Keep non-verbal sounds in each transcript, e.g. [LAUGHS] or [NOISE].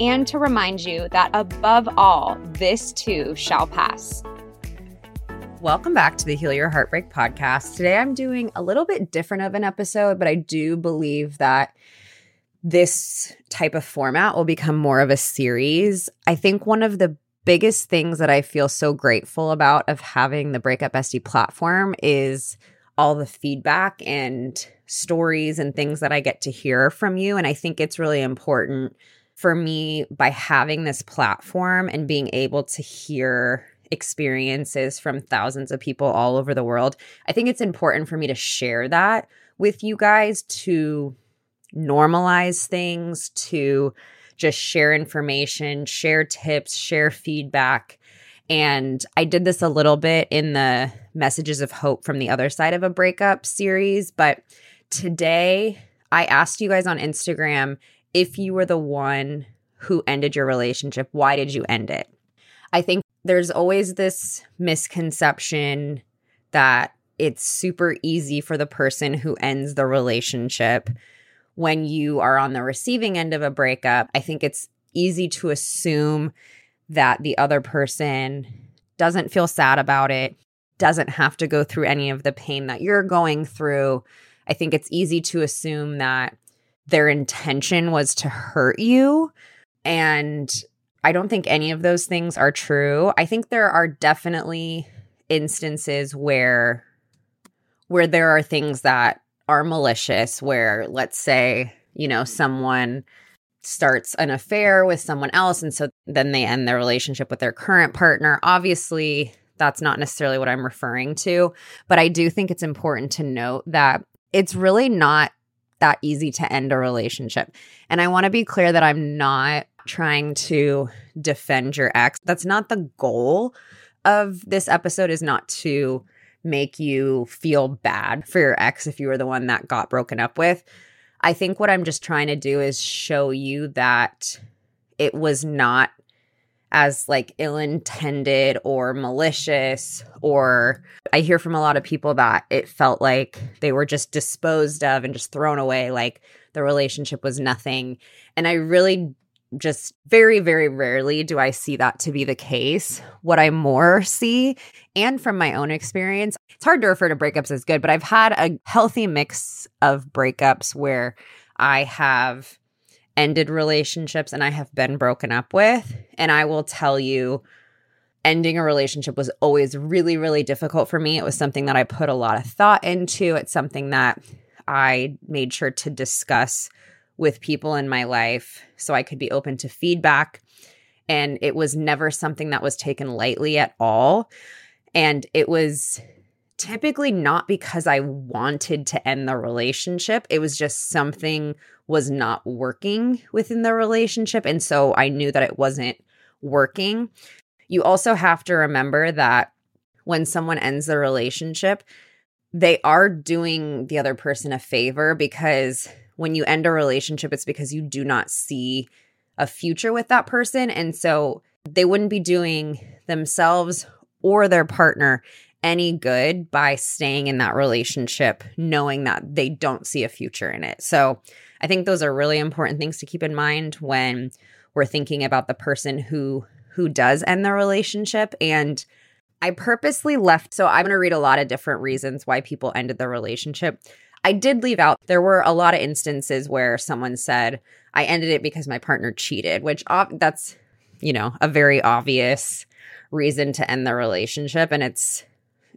and to remind you that above all, this too shall pass. Welcome back to the Heal Your Heartbreak podcast. Today I'm doing a little bit different of an episode, but I do believe that this type of format will become more of a series. I think one of the biggest things that I feel so grateful about of having the Breakup Bestie platform is all the feedback and stories and things that I get to hear from you. And I think it's really important for me by having this platform and being able to hear experiences from thousands of people all over the world. I think it's important for me to share that with you guys to normalize things, to just share information, share tips, share feedback. And I did this a little bit in the Messages of Hope from the Other Side of a Breakup series. But today, I asked you guys on Instagram if you were the one who ended your relationship, why did you end it? I think there's always this misconception that it's super easy for the person who ends the relationship when you are on the receiving end of a breakup. I think it's easy to assume that the other person doesn't feel sad about it, doesn't have to go through any of the pain that you're going through. I think it's easy to assume that their intention was to hurt you. And I don't think any of those things are true. I think there are definitely instances where where there are things that are malicious where let's say, you know, someone starts an affair with someone else and so then they end their relationship with their current partner. Obviously, that's not necessarily what I'm referring to, but I do think it's important to note that it's really not that easy to end a relationship. And I want to be clear that I'm not trying to defend your ex. That's not the goal of this episode is not to make you feel bad for your ex if you were the one that got broken up with. I think what I'm just trying to do is show you that it was not as like ill intended or malicious. Or I hear from a lot of people that it felt like they were just disposed of and just thrown away, like the relationship was nothing. And I really just very, very rarely do I see that to be the case. What I more see, and from my own experience, it's hard to refer to breakups as good, but I've had a healthy mix of breakups where I have ended relationships and I have been broken up with. And I will tell you, ending a relationship was always really, really difficult for me. It was something that I put a lot of thought into. It's something that I made sure to discuss with people in my life so I could be open to feedback. And it was never something that was taken lightly at all. And it was typically not because I wanted to end the relationship. It was just something was not working within the relationship. And so I knew that it wasn't working. You also have to remember that when someone ends the relationship, they are doing the other person a favor because when you end a relationship, it's because you do not see a future with that person. And so they wouldn't be doing themselves or their partner any good by staying in that relationship knowing that they don't see a future in it. So I think those are really important things to keep in mind when we're thinking about the person who who does end the relationship and I purposely left so I'm going to read a lot of different reasons why people ended the relationship. I did leave out there were a lot of instances where someone said I ended it because my partner cheated, which that's you know, a very obvious reason to end the relationship and it's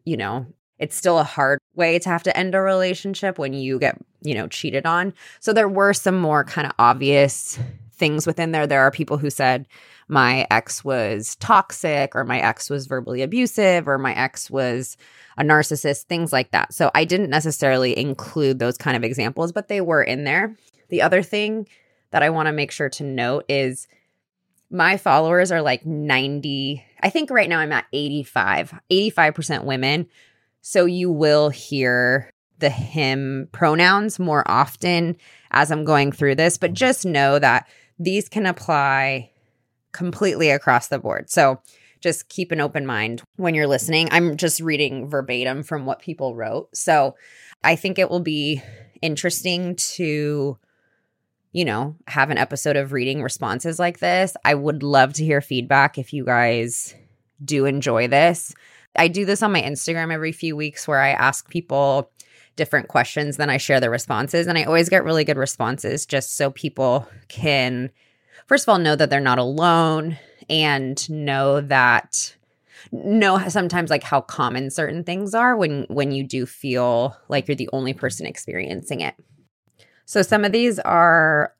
you know, it's still a hard way to have to end a relationship when you get, you know, cheated on. So there were some more kind of obvious things within there. There are people who said my ex was toxic or my ex was verbally abusive or my ex was a narcissist, things like that. So I didn't necessarily include those kind of examples, but they were in there. The other thing that I want to make sure to note is my followers are like 90 i think right now i'm at 85 85% women so you will hear the him pronouns more often as i'm going through this but just know that these can apply completely across the board so just keep an open mind when you're listening i'm just reading verbatim from what people wrote so i think it will be interesting to you know, have an episode of reading responses like this. I would love to hear feedback if you guys do enjoy this. I do this on my Instagram every few weeks where I ask people different questions, then I share the responses. And I always get really good responses just so people can, first of all, know that they're not alone and know that know sometimes like how common certain things are when when you do feel like you're the only person experiencing it. So some of these are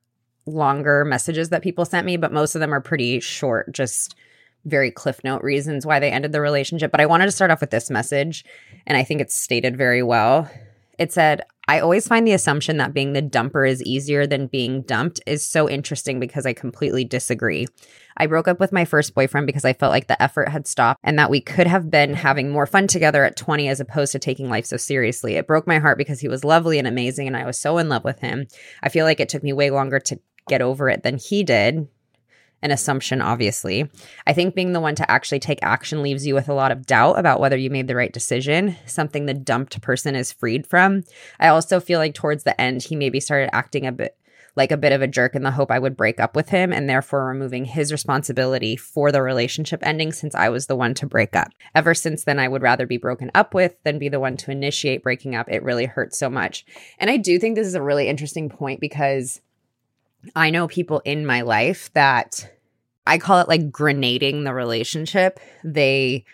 longer messages that people sent me, but most of them are pretty short, just very cliff note reasons why they ended the relationship. But I wanted to start off with this message, and I think it's stated very well. It said, I always find the assumption that being the dumper is easier than being dumped is so interesting because I completely disagree. I broke up with my first boyfriend because I felt like the effort had stopped and that we could have been having more fun together at 20 as opposed to taking life so seriously. It broke my heart because he was lovely and amazing and I was so in love with him. I feel like it took me way longer to get over it than he did an assumption, obviously. I think being the one to actually take action leaves you with a lot of doubt about whether you made the right decision, something the dumped person is freed from. I also feel like towards the end, he maybe started acting a bit like a bit of a jerk in the hope I would break up with him and therefore removing his responsibility for the relationship ending since I was the one to break up. Ever since then, I would rather be broken up with than be the one to initiate breaking up. It really hurts so much. And I do think this is a really interesting point because I know people in my life that I call it like grenading the relationship. They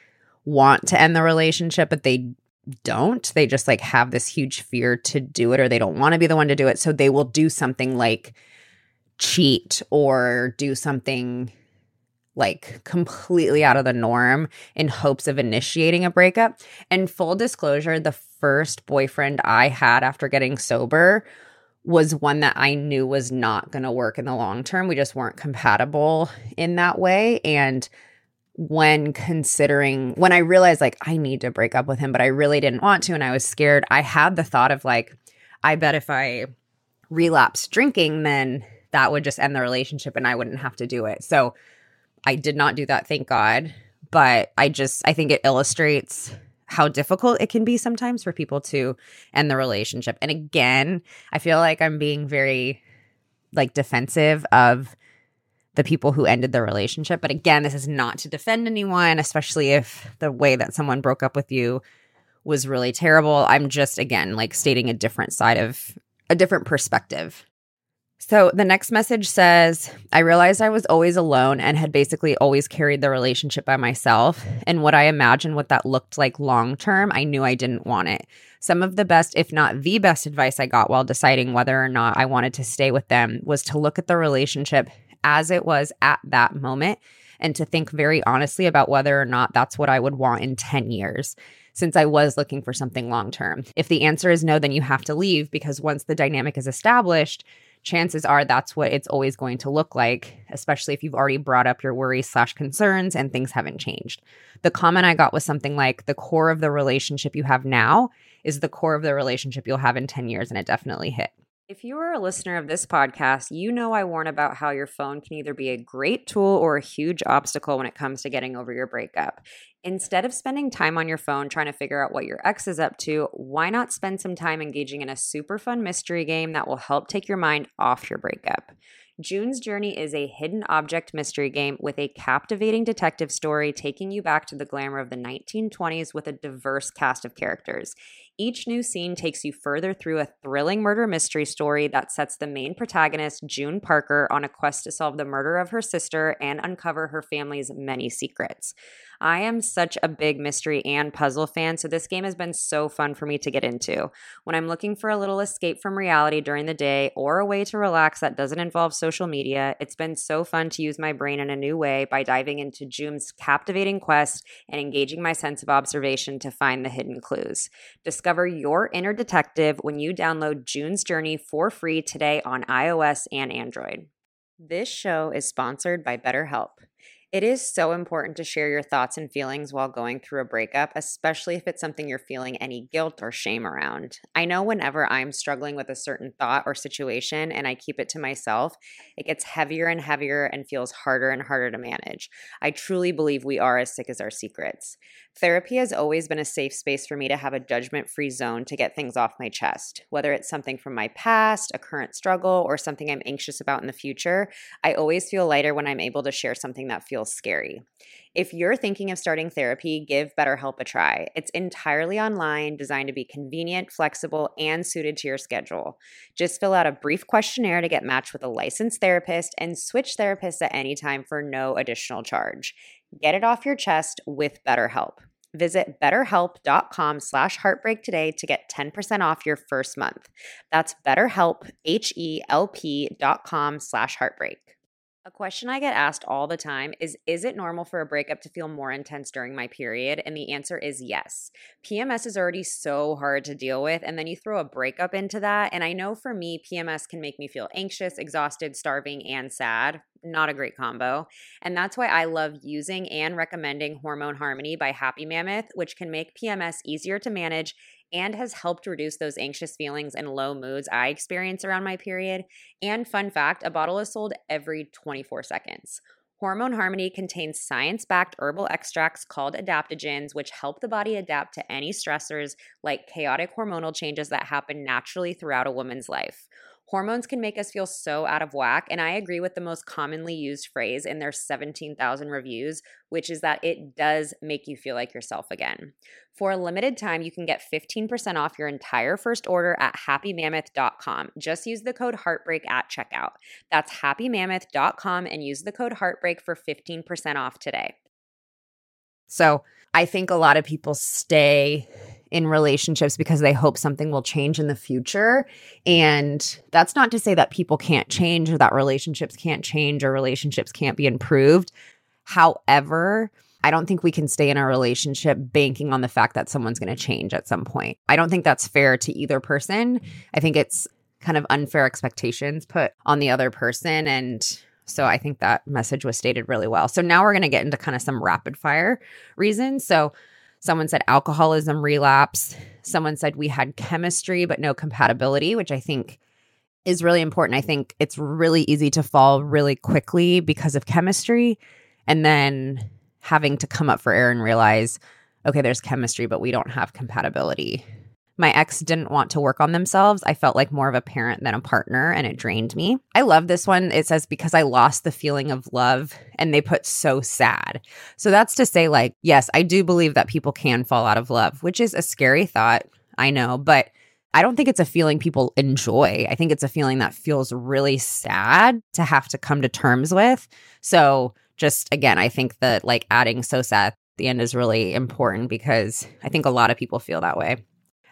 want to end the relationship, but they don't. They just like have this huge fear to do it or they don't want to be the one to do it. So they will do something like cheat or do something like completely out of the norm in hopes of initiating a breakup. And full disclosure, the first boyfriend I had after getting sober was one that I knew was not going to work in the long term. We just weren't compatible in that way. And when considering, when I realized like I need to break up with him, but I really didn't want to, and I was scared, I had the thought of like, I bet if I relapse drinking, then that would just end the relationship and I wouldn't have to do it. So I did not do that, thank God. But I just, I think it illustrates how difficult it can be sometimes for people to end the relationship. And again, I feel like I'm being very like defensive of the people who ended the relationship. But again, this is not to defend anyone, especially if the way that someone broke up with you was really terrible. I'm just again like stating a different side of a different perspective. So the next message says, I realized I was always alone and had basically always carried the relationship by myself. And what I imagined what that looked like long term, I knew I didn't want it. Some of the best, if not the best advice I got while deciding whether or not I wanted to stay with them was to look at the relationship as it was at that moment and to think very honestly about whether or not that's what I would want in 10 years since I was looking for something long term. If the answer is no, then you have to leave because once the dynamic is established, chances are that's what it's always going to look like, especially if you've already brought up your worries slash concerns and things haven't changed. The comment I got was something like the core of the relationship you have now is the core of the relationship you'll have in 10 years. And it definitely hit. If you are a listener of this podcast, you know I warn about how your phone can either be a great tool or a huge obstacle when it comes to getting over your breakup. Instead of spending time on your phone trying to figure out what your ex is up to, why not spend some time engaging in a super fun mystery game that will help take your mind off your breakup? June's Journey is a hidden object mystery game with a captivating detective story taking you back to the glamour of the 1920s with a diverse cast of characters. Each new scene takes you further through a thrilling murder mystery story that sets the main protagonist, June Parker, on a quest to solve the murder of her sister and uncover her family's many secrets. I am such a big mystery and puzzle fan, so this game has been so fun for me to get into. When I'm looking for a little escape from reality during the day or a way to relax that doesn't involve social media, it's been so fun to use my brain in a new way by diving into June's captivating quest and engaging my sense of observation to find the hidden clues. Your inner detective when you download June's Journey for free today on iOS and Android. This show is sponsored by BetterHelp. It is so important to share your thoughts and feelings while going through a breakup, especially if it's something you're feeling any guilt or shame around. I know whenever I'm struggling with a certain thought or situation and I keep it to myself, it gets heavier and heavier and feels harder and harder to manage. I truly believe we are as sick as our secrets. Therapy has always been a safe space for me to have a judgment free zone to get things off my chest. Whether it's something from my past, a current struggle, or something I'm anxious about in the future, I always feel lighter when I'm able to share something that feels scary. If you're thinking of starting therapy, give BetterHelp a try. It's entirely online, designed to be convenient, flexible, and suited to your schedule. Just fill out a brief questionnaire to get matched with a licensed therapist and switch therapists at any time for no additional charge. Get it off your chest with BetterHelp. Visit betterhelp.com slash heartbreak today to get 10% off your first month. That's betterhelp, H-E-L-P dot com slash heartbreak. A question I get asked all the time is Is it normal for a breakup to feel more intense during my period? And the answer is yes. PMS is already so hard to deal with. And then you throw a breakup into that. And I know for me, PMS can make me feel anxious, exhausted, starving, and sad. Not a great combo. And that's why I love using and recommending Hormone Harmony by Happy Mammoth, which can make PMS easier to manage and has helped reduce those anxious feelings and low moods I experience around my period. And fun fact a bottle is sold every 24 seconds. Hormone Harmony contains science backed herbal extracts called adaptogens, which help the body adapt to any stressors like chaotic hormonal changes that happen naturally throughout a woman's life. Hormones can make us feel so out of whack. And I agree with the most commonly used phrase in their 17,000 reviews, which is that it does make you feel like yourself again. For a limited time, you can get 15% off your entire first order at happymammoth.com. Just use the code Heartbreak at checkout. That's happymammoth.com and use the code Heartbreak for 15% off today. So I think a lot of people stay in relationships because they hope something will change in the future. And that's not to say that people can't change or that relationships can't change or relationships can't be improved. However, I don't think we can stay in a relationship banking on the fact that someone's going to change at some point. I don't think that's fair to either person. I think it's kind of unfair expectations put on the other person. And so I think that message was stated really well. So now we're going to get into kind of some rapid fire reasons. So Someone said alcoholism relapse. Someone said we had chemistry, but no compatibility, which I think is really important. I think it's really easy to fall really quickly because of chemistry and then having to come up for air and realize, okay, there's chemistry, but we don't have compatibility. My ex didn't want to work on themselves. I felt like more of a parent than a partner, and it drained me. I love this one. It says, because I lost the feeling of love, and they put so sad. So that's to say, like, yes, I do believe that people can fall out of love, which is a scary thought. I know, but I don't think it's a feeling people enjoy. I think it's a feeling that feels really sad to have to come to terms with. So, just again, I think that like adding so sad at the end is really important because I think a lot of people feel that way.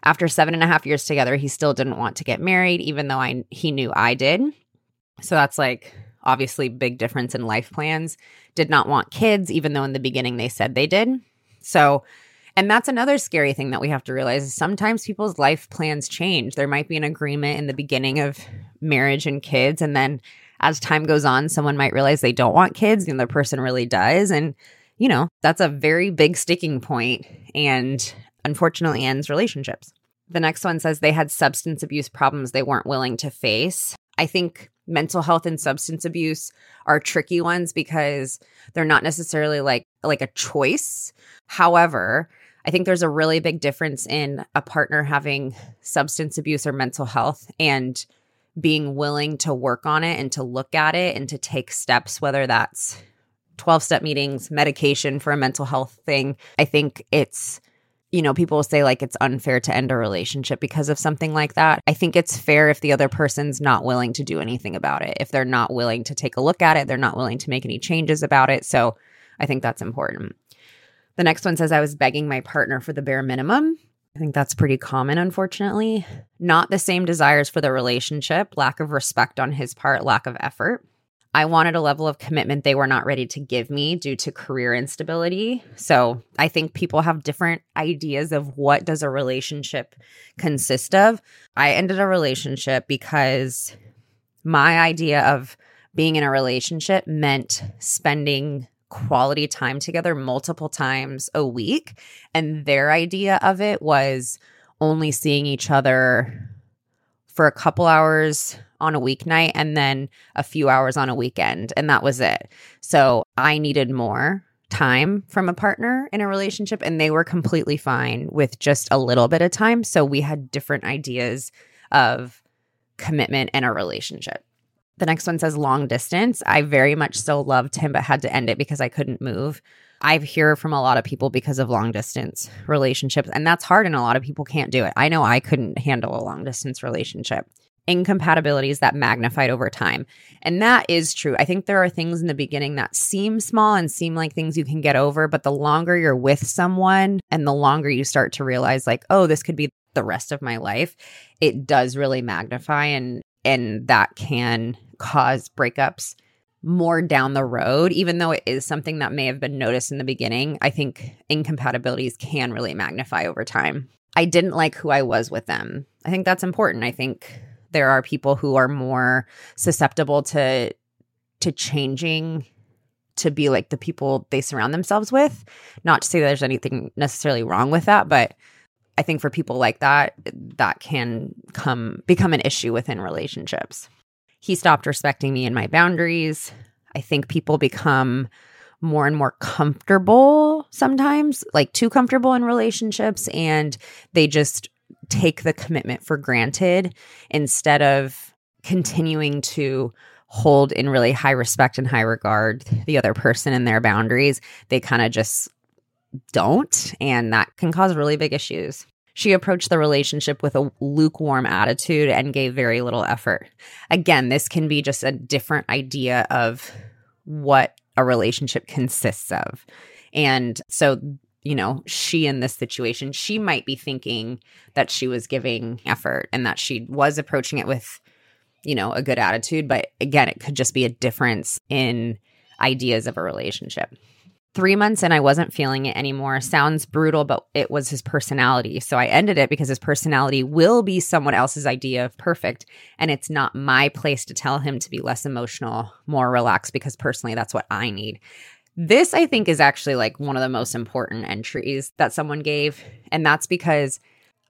After seven and a half years together, he still didn't want to get married, even though I he knew I did. So that's like obviously big difference in life plans. Did not want kids, even though in the beginning they said they did. So and that's another scary thing that we have to realize is sometimes people's life plans change. There might be an agreement in the beginning of marriage and kids, and then as time goes on, someone might realize they don't want kids and the other person really does. And, you know, that's a very big sticking point. And unfortunately ends relationships. The next one says they had substance abuse problems they weren't willing to face. I think mental health and substance abuse are tricky ones because they're not necessarily like like a choice. However, I think there's a really big difference in a partner having substance abuse or mental health and being willing to work on it and to look at it and to take steps whether that's 12 step meetings, medication for a mental health thing. I think it's you know, people say like it's unfair to end a relationship because of something like that. I think it's fair if the other person's not willing to do anything about it. If they're not willing to take a look at it, they're not willing to make any changes about it. So I think that's important. The next one says I was begging my partner for the bare minimum. I think that's pretty common, unfortunately. Not the same desires for the relationship, lack of respect on his part, lack of effort. I wanted a level of commitment they were not ready to give me due to career instability. So, I think people have different ideas of what does a relationship consist of. I ended a relationship because my idea of being in a relationship meant spending quality time together multiple times a week and their idea of it was only seeing each other for a couple hours on a weeknight and then a few hours on a weekend. And that was it. So I needed more time from a partner in a relationship, and they were completely fine with just a little bit of time. So we had different ideas of commitment in a relationship. The next one says long distance. I very much so loved him, but had to end it because I couldn't move. I hear from a lot of people because of long distance relationships, and that's hard, and a lot of people can't do it. I know I couldn't handle a long distance relationship incompatibilities that magnified over time. And that is true. I think there are things in the beginning that seem small and seem like things you can get over, but the longer you're with someone and the longer you start to realize like, oh, this could be the rest of my life, it does really magnify and and that can cause breakups more down the road even though it is something that may have been noticed in the beginning. I think incompatibilities can really magnify over time. I didn't like who I was with them. I think that's important. I think there are people who are more susceptible to to changing to be like the people they surround themselves with. Not to say that there's anything necessarily wrong with that, but I think for people like that, that can come become an issue within relationships. He stopped respecting me and my boundaries. I think people become more and more comfortable sometimes, like too comfortable in relationships, and they just take the commitment for granted instead of continuing to hold in really high respect and high regard the other person and their boundaries. They kind of just don't, and that can cause really big issues. She approached the relationship with a lukewarm attitude and gave very little effort. Again, this can be just a different idea of what a relationship consists of. And so you know, she in this situation, she might be thinking that she was giving effort and that she was approaching it with, you know, a good attitude. But again, it could just be a difference in ideas of a relationship. Three months and I wasn't feeling it anymore. Sounds brutal, but it was his personality. So I ended it because his personality will be someone else's idea of perfect. And it's not my place to tell him to be less emotional, more relaxed, because personally, that's what I need. This, I think, is actually like one of the most important entries that someone gave. And that's because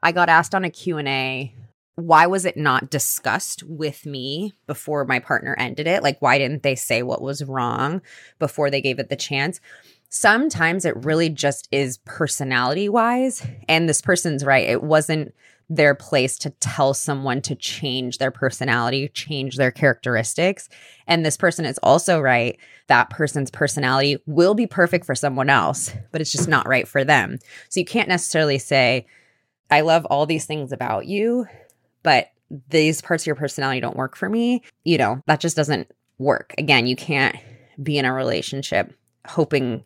I got asked on a Q&A, why was it not discussed with me before my partner ended it? Like, why didn't they say what was wrong before they gave it the chance? Sometimes it really just is personality wise. And this person's right. It wasn't their place to tell someone to change their personality, change their characteristics. And this person is also right. That person's personality will be perfect for someone else, but it's just not right for them. So you can't necessarily say, I love all these things about you, but these parts of your personality don't work for me. You know, that just doesn't work. Again, you can't be in a relationship hoping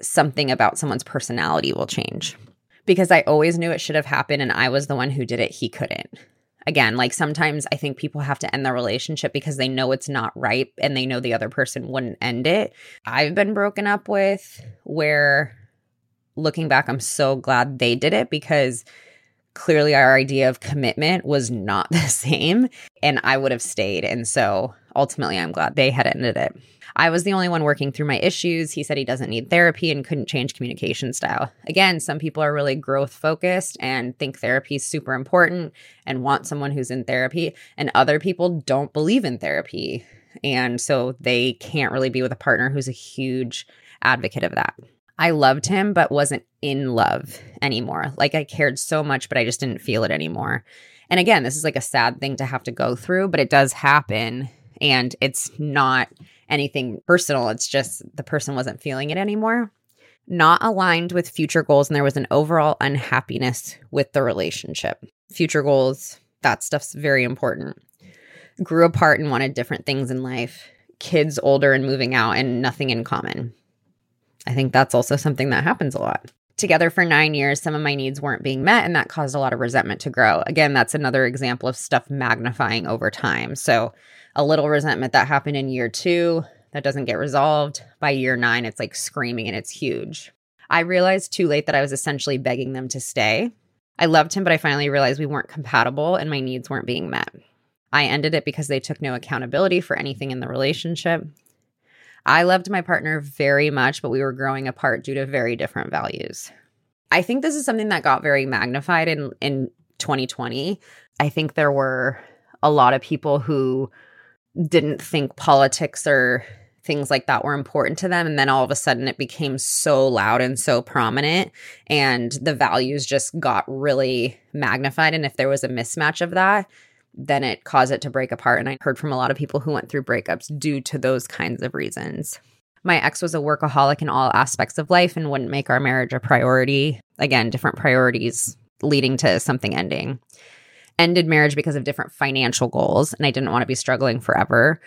something about someone's personality will change because I always knew it should have happened and I was the one who did it. He couldn't. Again, like sometimes I think people have to end the relationship because they know it's not right and they know the other person wouldn't end it. I've been broken up with where looking back, I'm so glad they did it because clearly our idea of commitment was not [LAUGHS] the same and I would have stayed. And so ultimately, I'm glad they had ended it. I was the only one working through my issues. He said he doesn't need therapy and couldn't change communication style. Again, some people are really growth focused and think therapy is super important and want someone who's in therapy, and other people don't believe in therapy. And so they can't really be with a partner who's a huge advocate of that. I loved him, but wasn't in love anymore. Like I cared so much, but I just didn't feel it anymore. And again, this is like a sad thing to have to go through, but it does happen. And it's not anything personal. It's just the person wasn't feeling it anymore. Not aligned with future goals. And there was an overall unhappiness with the relationship. Future goals, that stuff's very important. Grew apart and wanted different things in life. Kids older and moving out and nothing in common. I think that's also something that happens a lot. Together for nine years, some of my needs weren't being met, and that caused a lot of resentment to grow. Again, that's another example of stuff magnifying over time. So, a little resentment that happened in year two that doesn't get resolved. By year nine, it's like screaming and it's huge. I realized too late that I was essentially begging them to stay. I loved him, but I finally realized we weren't compatible and my needs weren't being met. I ended it because they took no accountability for anything in the relationship. I loved my partner very much, but we were growing apart due to very different values. I think this is something that got very magnified in in 2020. I think there were a lot of people who didn't think politics or things like that were important to them and then all of a sudden it became so loud and so prominent and the values just got really magnified and if there was a mismatch of that then it caused it to break apart. And I heard from a lot of people who went through breakups due to those kinds of reasons. My ex was a workaholic in all aspects of life and wouldn't make our marriage a priority. Again, different priorities leading to something ending. Ended marriage because of different financial goals, and I didn't want to be struggling forever.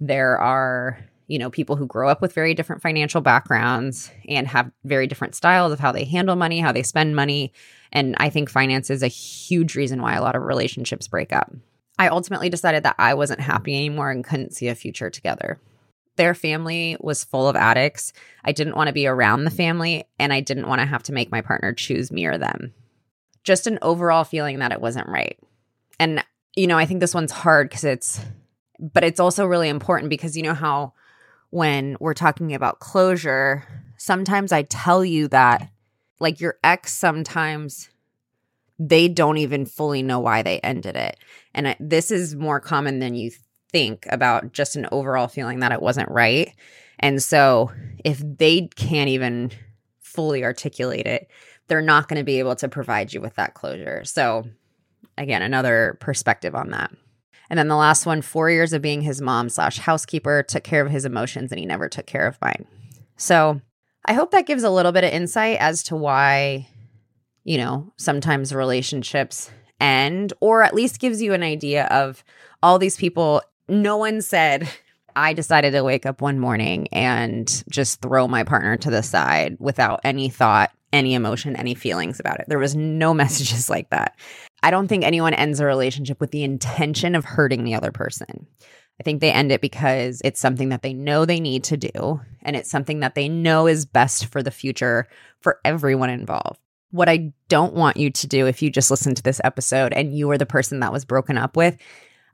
There are, you know, people who grow up with very different financial backgrounds and have very different styles of how they handle money, how they spend money. And I think finance is a huge reason why a lot of relationships break up. I ultimately decided that I wasn't happy anymore and couldn't see a future together. Their family was full of addicts. I didn't want to be around the family, and I didn't want to have to make my partner choose me or them. Just an overall feeling that it wasn't right. And, you know, I think this one's hard because it's, but it's also really important because you know how when we're talking about closure, sometimes I tell you that, like, your ex sometimes they don't even fully know why they ended it. And I, this is more common than you think about just an overall feeling that it wasn't right. And so if they can't even fully articulate it, they're not going to be able to provide you with that closure. So, again, another perspective on that. And then the last one, four years of being his mom slash housekeeper, took care of his emotions and he never took care of mine. So I hope that gives a little bit of insight as to why you know, sometimes relationships end, or at least gives you an idea of all these people. No one said, I decided to wake up one morning and just throw my partner to the side without any thought, any emotion, any feelings about it. There was no [LAUGHS] messages like that. I don't think anyone ends a relationship with the intention of hurting the other person. I think they end it because it's something that they know they need to do and it's something that they know is best for the future for everyone involved. What I don't want you to do if you just listen to this episode and you are the person that was broken up with,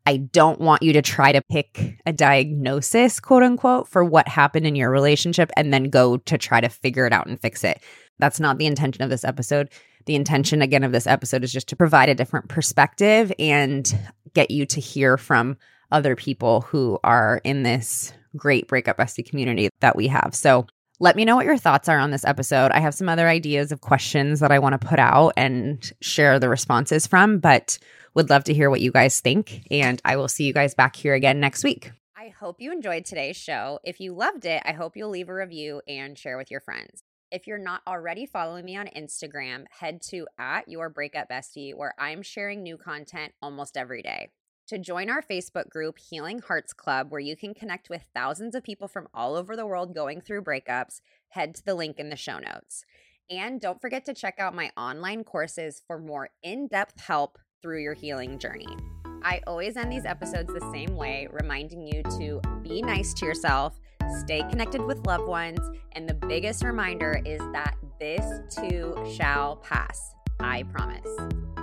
I don't want you to try to pick a diagnosis, quote unquote, for what happened in your relationship and then go to try to figure it out and fix it. That's not the intention of this episode. The intention, again, of this episode is just to provide a different perspective and get you to hear from other people who are in this great breakup bestie community that we have. So let me know what your thoughts are on this episode. I have some other ideas of questions that I want to put out and share the responses from, but would love to hear what you guys think. And I will see you guys back here again next week. I hope you enjoyed today's show. If you loved it, I hope you'll leave a review and share with your friends. If you're not already following me on Instagram, head to at your breakup bestie, where I'm sharing new content almost every day to join our Facebook group, Healing Hearts Club, where you can connect with thousands of people from all over the world going through breakups, head to the link in the show notes. And don't forget to check out my online courses for more in depth help through your healing journey. I always end these episodes the same way, reminding you to be nice to yourself, stay connected with loved ones, and the biggest reminder is that this too shall pass. I promise.